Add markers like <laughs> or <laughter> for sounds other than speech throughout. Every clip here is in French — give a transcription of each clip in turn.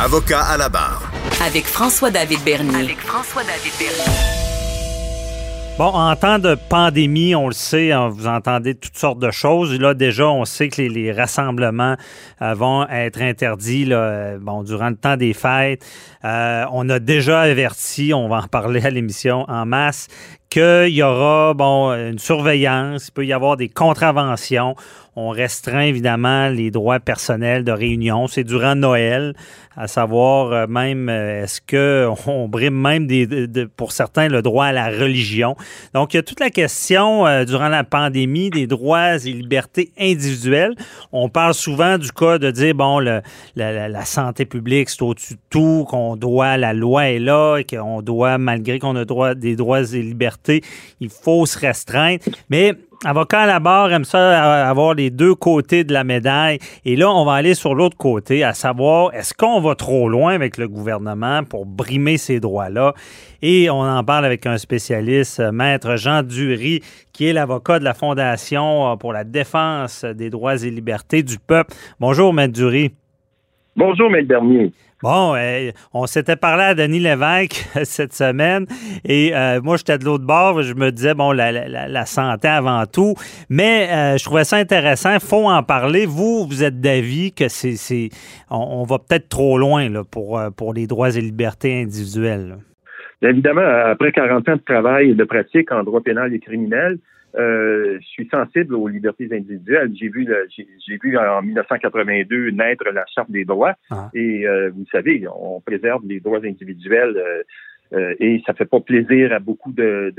Avocat à la barre. Avec François-David Bernier. Avec François-David Bernier. Bon, en temps de pandémie, on le sait, hein, vous entendez toutes sortes de choses. Là, déjà, on sait que les, rassemblements euh, vont être interdits là, euh, bon, durant le temps des fêtes. Euh, on a déjà averti, on va en <laughs> parler à l'émission en masse, qu'il y aura bon, une surveillance, il peut y avoir des contraventions. On restreint évidemment les droits personnels de réunion. C'est durant Noël, à savoir euh, même euh, est-ce que <laughs> on brime même des, pour certains le droit à la religion. Donc il y a toute la question euh, durant la pandémie des droits et libertés individuelles. On parle souvent du cas de dire bon la, santé publique c'est au-dessus de tout, qu'on doit la loi est là et qu'on doit malgré qu'on a droit des droits et libertés, il faut se restreindre. Mais Avocat à la barre aime ça avoir les deux côtés de la médaille. Et là, on va aller sur l'autre côté, à savoir, est-ce qu'on va trop loin avec le gouvernement pour brimer ces droits-là? Et on en parle avec un spécialiste, Maître Jean Dury, qui est l'avocat de la Fondation pour la défense des droits et libertés du peuple. Bonjour, Maître Dury. Bonjour, Maître Bernier. Bon, euh, on s'était parlé à Denis Lévesque cette semaine et euh, moi, j'étais de l'autre bord. Je me disais, bon, la, santé avant tout. Mais euh, je trouvais ça intéressant. Il faut en parler. Vous, vous êtes d'avis que c'est, on, va peut-être trop loin là, pour, pour les droits et libertés individuelles. évidemment, après 40 ans de travail et de pratique en droit pénal et criminel, euh, je suis sensible aux libertés individuelles. J'ai vu, j'ai vu en 1982 naître la Charte des droits, ah. et euh, vous savez, on préserve les droits individuels. Euh, et ça fait pas plaisir à beaucoup de,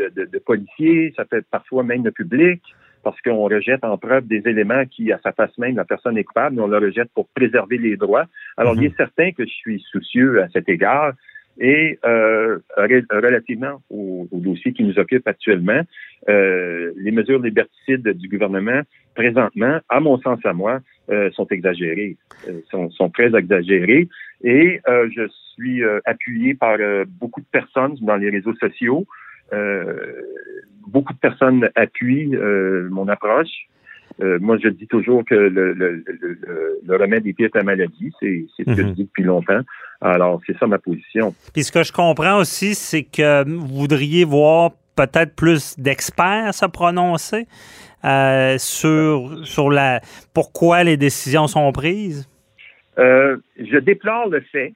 policiers, ça fait parfois même le public, parce qu'on rejette en preuve des éléments qui, à sa face même, la personne est coupable, mais on le rejette pour préserver les droits. Alors, il est mm-hmm. certain que je suis soucieux à cet égard. Et euh, relativement au, dossier qui nous occupe actuellement, euh, les mesures liberticides du gouvernement, présentement, à mon sens à moi, euh, sont exagérées, euh, sont, sont, très exagérées. Et euh, je suis appuyé par beaucoup de personnes dans les réseaux sociaux. beaucoup de personnes appuient mon approche. Euh, moi, je dis toujours que le, le, le, le remède est la maladie. C'est ce que je mhm. dis depuis longtemps. Alors, c'est ça ma position. Puis ce que je comprends aussi, c'est que vous voudriez voir peut-être plus d'experts se prononcer euh, sur, sur la pourquoi les décisions sont prises? Euh, je déplore le fait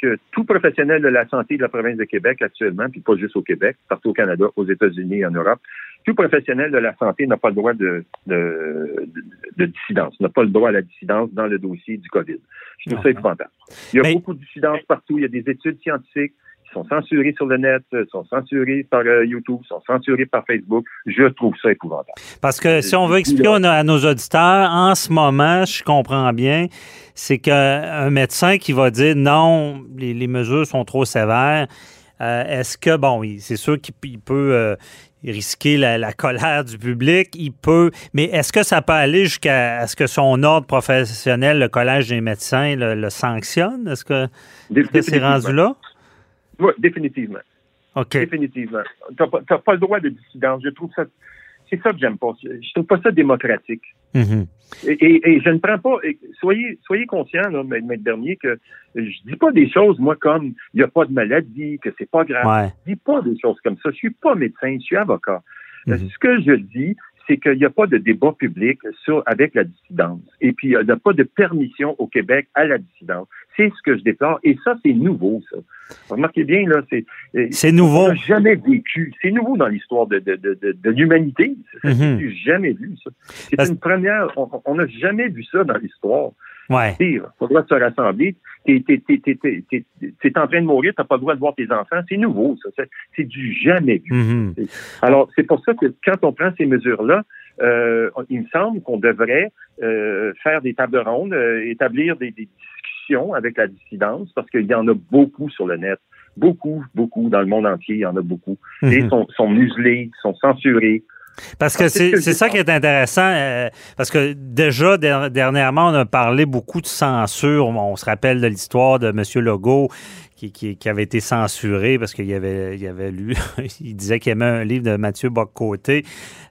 que tout professionnel de la santé de la province de Québec actuellement, puis pas juste au Québec, partout au Canada, aux États-Unis et en Europe, tout professionnel de la santé n'a pas le droit de, de, dissidence, n'a pas le droit à la dissidence dans le dossier du COVID. Je trouve ça épouvantable. Il y a beaucoup de dissidence partout. Il y a des études scientifiques qui sont censurées sur le net, sont censurées par euh, YouTube, sont censurées par Facebook. Je trouve ça épouvantable. Parce que si on veut expliquer à nos auditeurs, en ce moment, je comprends bien, c'est qu'un médecin qui va dire non, les, mesures sont trop sévères. Euh, est-ce que, bon, c'est sûr qu'il peut, euh, risquer la, colère du public, il peut. Mais est-ce que ça peut aller jusqu'à ce que son ordre professionnel, le Collège des médecins, le, sanctionne? Est-ce que c'est rendu là? Oui, définitivement. OK. Définitivement. Tu n'as pas, le droit de dissidence. Je trouve ça. C'est ça que j'aime pas. Je trouve pas ça démocratique. Mm-hmm. Et, je ne prends pas. soyez, soyez conscient, là, Maître Dernier, que je dis pas des choses, moi, comme il n'y a pas de maladie, que c'est pas grave. Je dis pas des choses comme ça. Je suis pas médecin, je suis avocat. Mm-hmm. Ce que je dis, c'est qu'il n'y a pas de débat public sur, avec la dissidence. Et puis, il n'y a pas de permission au Québec à la dissidence. C'est ce que je déplore. Et ça, c'est nouveau, ça. Remarquez bien, là, c'est... C'est nouveau. On jamais vécu. C'est nouveau dans l'histoire de, de, de, de l'humanité. Mm jamais vu, ça. C'est une première... On n'a jamais vu ça dans l'histoire. Ouais. Il faudra se rassembler. T'es, en train de mourir, t'as pas le droit de voir tes enfants. C'est nouveau, ça. C'est, du jamais vu. Mm-hmm. Alors, c'est pour ça que quand on prend ces mesures-là, euh, il me semble qu'on devrait euh, faire des tables rondes, euh, établir des, discussions avec la dissidence, parce qu'il y en a beaucoup sur le net. Beaucoup, beaucoup, dans le monde entier, il y en a beaucoup. Mm-hmm. Et sont, sont muselés, sont censurés, Parce que c'est ça qui est intéressant, euh, parce que déjà, dernièrement, on a parlé beaucoup de censure. On se rappelle de l'histoire de M. Legault qui, avait été censuré parce qu'il avait, il avait lu, <laughs> il disait qu'il aimait un livre de Mathieu Boccoté.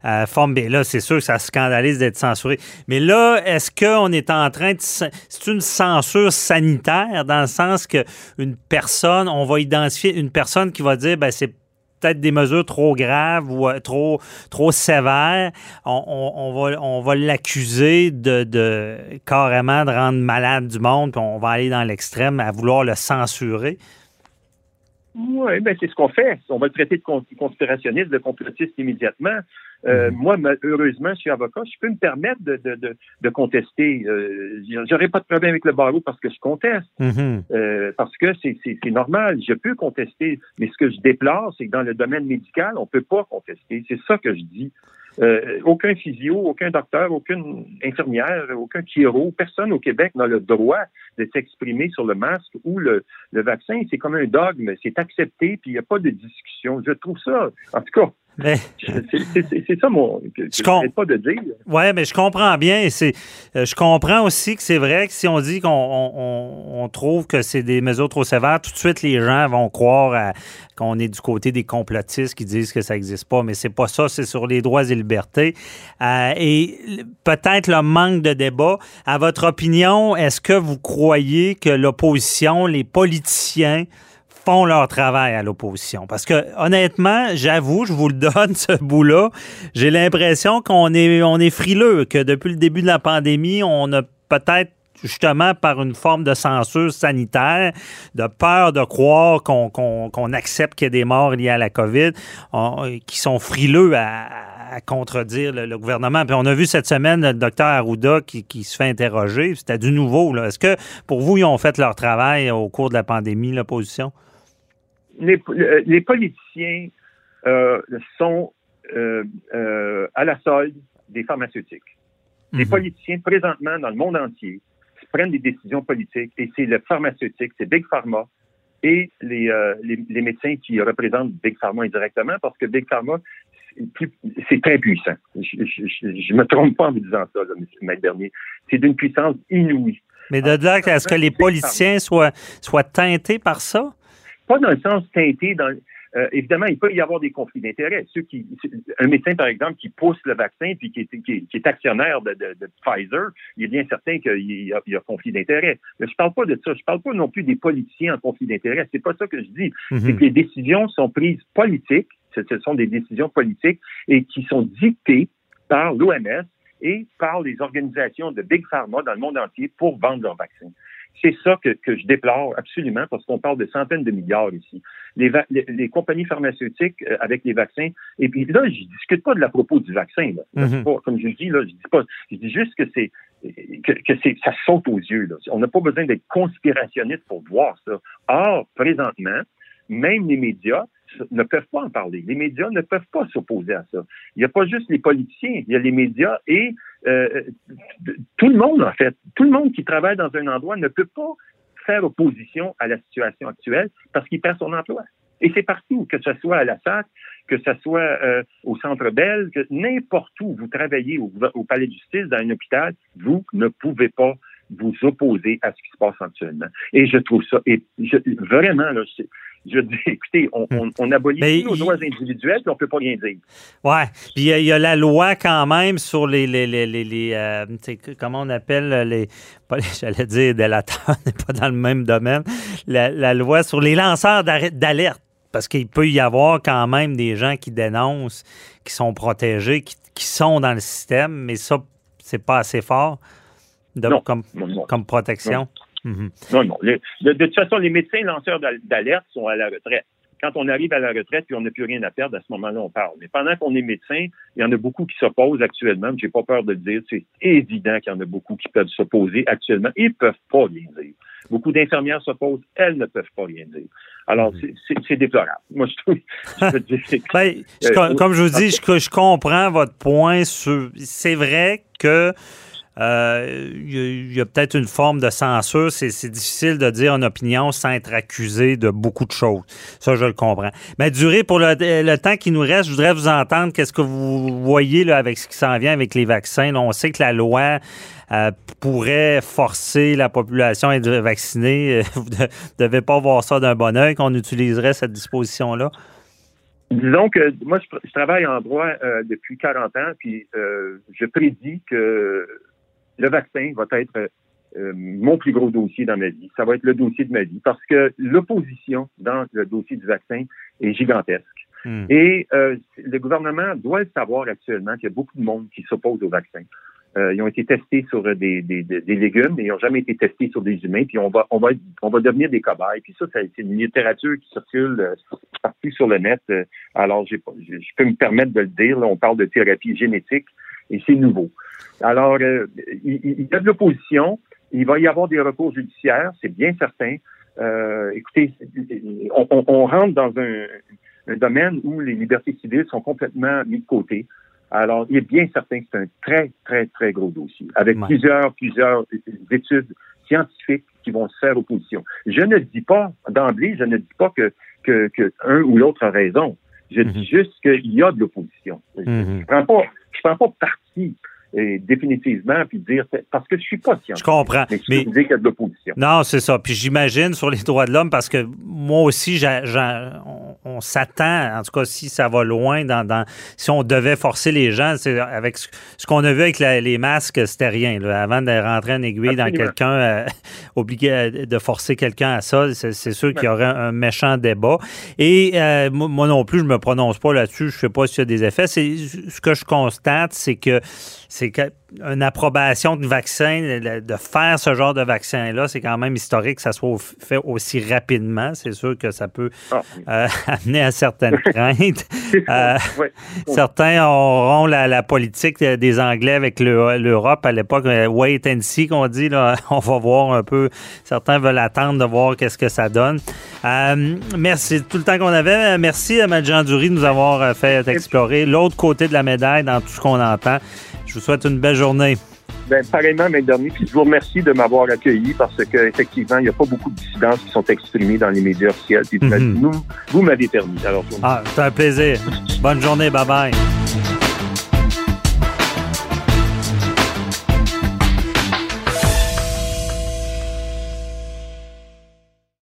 Euh, forme, mais là, c'est sûr que ça scandalise d'être censuré. Mais là, est-ce qu'on est en train de... C'est une censure sanitaire dans le sens qu'une personne, on va identifier une personne qui va dire, ben c'est peut-être des mesures trop graves ou euh, trop, trop sévères, on, va, on va l'accuser de, de, carrément de rendre malade du monde, puis on va aller dans l'extrême à vouloir le censurer. Oui, ben c'est ce qu'on fait. On va le traiter de conspirationniste, de complotiste immédiatement. Euh, mhm. Moi, heureusement, je suis avocat, je peux me permettre de, de, de, contester. Euh, J'aurais pas de problème avec le barreau parce que je conteste, mhm. euh, parce que c'est normal. Je peux contester, mais ce que je déplore, c'est que dans le domaine médical, on peut pas contester. C'est ça que je dis. Euh, aucun physio, aucun docteur, aucune infirmière, aucun chiro, personne au Québec n'a le droit de s'exprimer sur le masque ou le, le vaccin. C'est comme un dogme, c'est accepté, puis il n'y a pas de discussion. Je trouve ça, en tout cas, c'est ça mon. Je pas de dire. Oui, mais je comprends bien. C'est, euh, je comprends aussi que c'est vrai que si on dit qu'on trouve que c'est des mesures trop sévères, tout de suite les gens vont croire qu'on est du côté des complotistes qui disent que ça n'existe pas. Mais c'est pas ça. C'est sur les droits et libertés. Euh, et peut-être le manque de débat. À votre opinion, est-ce que vous croyez que l'opposition, les politiciens, font leur travail à l'opposition. Parce que honnêtement, j'avoue, je vous le donne, <laughs> ce bout-là, j'ai l'impression qu'on est, on est frileux, que depuis le début de la pandémie, on a peut-être justement par une forme de censure sanitaire, de peur de croire qu'on accepte qu'il y ait des morts liés à la COVID, qui sont frileux à, contredire le, gouvernement. Puis on a vu cette semaine le docteur Arruda qui, se fait interroger. C'était du nouveau. Est-ce que pour vous, ils ont fait leur travail au cours de la pandémie, l'opposition? Les, politiciens euh, sont euh, euh, à la solde des pharmaceutiques. Les mhm. politiciens, présentement, dans le monde entier, prennent des décisions politiques et c'est le pharmaceutique, c'est Big Pharma et les, les, médecins qui représentent Big Pharma indirectement parce que Big Pharma, c'est très puissant. Je ne me trompe pas en vous disant ça, là, M. Dernier. C'est d'une puissance inouïe. Mais de là, est-ce que les politiciens soient, soient teintés par ça? Pas dans le sens teinté. Dans, euh, évidemment, il peut y avoir des conflits d'intérêts. Ceux qui, un médecin, par exemple, qui pousse le vaccin puis qui est, qui est, actionnaire de, de, de, Pfizer, il est bien certain qu'il y a, il y a conflit d'intérêts. Mais je parle pas de ça. Je parle pas non plus des politiciens en conflit d'intérêts. C'est pas ça que je dis. Mhm. C'est que les décisions sont prises politiques. Ce, ce sont des décisions politiques et qui sont dictées par l'OMS et par les organisations de Big Pharma dans le monde entier pour vendre leurs vaccins. C'est ça que, que, je déplore absolument parce qu'on parle de centaines de milliards ici. Les, les, compagnies pharmaceutiques euh, avec les vaccins, et puis là, je discute pas de la propos du vaccin. Là. Mhm. pas, comme je dis, là, je dis pas, je dis juste que c'est que, que c'est ça saute aux yeux. Là. On n'a pas besoin d'être conspirationniste pour voir ça. Or, présentement, même les médias ne peuvent pas en parler. Les médias ne peuvent pas s'opposer à ça. Il n'y a pas juste les politiciens, il y a les médias et euh, tout le monde, en fait. Tout le monde qui travaille dans un endroit ne peut pas faire opposition à la situation actuelle parce qu'il perd son emploi. Et c'est partout, que ce soit à la SAC, que ce soit euh, au Centre Bell, que n'importe où vous travaillez au, Palais de justice, dans un hôpital, vous ne pouvez pas vous opposer à ce qui se passe actuellement. Et je trouve ça, et vraiment, là, je dis, <laughs> écoutez, on, hmm. on, abolit tous nos droits individuels, puis on ne peut pas rien dire. Oui. Puis il y, a la loi quand même sur les. les, les, les, euh, comment on appelle les. <laughs> J'allais dire délateurs, <laughs> n'est pas dans le même domaine. La, loi sur les lanceurs d'alerte. Parce qu'il peut y avoir quand même des gens qui dénoncent, qui sont protégés, qui, sont dans le système, mais ça, c'est pas assez fort comme, comme protection. Mhm. Non, non. de, toute façon, les médecins lanceurs d'alerte sont à la retraite. Quand on arrive à la retraite puis on n'a plus rien à perdre, à ce moment-là, on parle. Mais pendant qu'on est médecin, il y en a beaucoup qui s'opposent actuellement. J'ai pas peur de le dire. C'est évident qu'il y en a beaucoup qui peuvent s'opposer actuellement. Ils peuvent pas rien dire. Beaucoup d'infirmières s'opposent, elles ne peuvent pas rien dire. Alors, mhm. c'est déplorable. <laughs> Moi, je trouve. Ben, euh, comme je vous dis, je, je comprends votre point sur. C'est vrai que euh, il y a, peut-être une forme de censure. C'est difficile de dire une opinion sans être accusé de beaucoup de choses. Ça, je le comprends. Mais durée, pour le, temps qui nous reste, je voudrais vous entendre. Qu'est-ce que vous voyez là, avec ce qui s'en vient avec les vaccins? on sait que la loi euh, pourrait forcer la population à être vaccinée. <laughs> Vous ne devez pas voir ça d'un bon oeil qu'on utiliserait cette disposition-là? Disons que moi, je, travaille en droit euh, depuis 40 ans, puis je prédis que le vaccin va être mon plus gros dossier dans ma vie. Ça va être le dossier de ma vie parce que l'opposition dans le dossier du vaccin est gigantesque. Hmm. Et le gouvernement doit le savoir actuellement qu'il y a beaucoup de monde qui s'oppose au vaccin. Euh, ils ont été testés sur des, des, des, légumes, mais ils n'ont jamais été testés sur des humains. Puis on va, on va, on va devenir des cobayes. Puis ça, c'est une littérature qui circule euh, partout sur le net. Euh, alors, je, je peux me permettre de le dire. on parle de thérapie génétique et c'est nouveau. Alors, il, y a de l'opposition. Il va y avoir des recours judiciaires, c'est bien certain. écoutez, on, on, rentre dans un, un domaine où les libertés civiles sont complètement mises de côté. Alors, il est bien certain que c'est un très, très, très gros dossier, avec plusieurs, plusieurs études scientifiques qui vont se faire opposition. Je ne dis pas, d'emblée, je ne dis pas que, que, que un ou l'autre a raison. Je dis mhm. juste qu'il y a de l'opposition. Je ne mhm. prends pas, je prends pas parti définitivement, puis dire parce que je suis pas scientifique. Je comprends. Mais je dire qu'il y a de l'opposition. Non, c'est ça. Puis j'imagine sur les droits de l'homme, parce que moi aussi, on, s'attend, en tout cas, si ça va loin, dans, si on devait forcer les gens, c'est avec ce, qu'on a vu avec les masques, c'était rien. avant de rentrer en aiguille dans quelqu'un, euh, <laughs> obligé de forcer quelqu'un à ça, c'est sûr qu'il y aurait un méchant débat. Et euh, moi non plus, je me prononce pas là-dessus. Je sais pas s'il y a des effets. C'est ce que je constate, c'est que c'est une approbation de vaccin, de faire ce genre de vaccin-là, c'est quand même historique que ça soit fait aussi rapidement. C'est sûr que ça peut ah. euh, <laughs> amener à certaines <laughs> craintes. Euh, certains auront la, politique des Anglais avec l'Europe à l'époque, euh, wait and see qu'on dit. Là, <laughs> on va voir un peu. Certains veulent attendre de voir qu'est-ce que ça donne. merci. Tout le temps qu'on avait. Merci à Madjan Dury de nous avoir fait explorer l'autre côté de la médaille dans tout ce qu'on entend. Je vous souhaite une belle journée. Ben, pareillement, mes dernier. Puis je vous remercie de m'avoir accueilli parce qu'effectivement, il n'y a pas beaucoup de dissidences qui sont exprimées dans les médias officiels. Puis mhm. nous, vous m'avez permis. Alors, ah, c'est un plaisir. Bonne journée. Bye bye.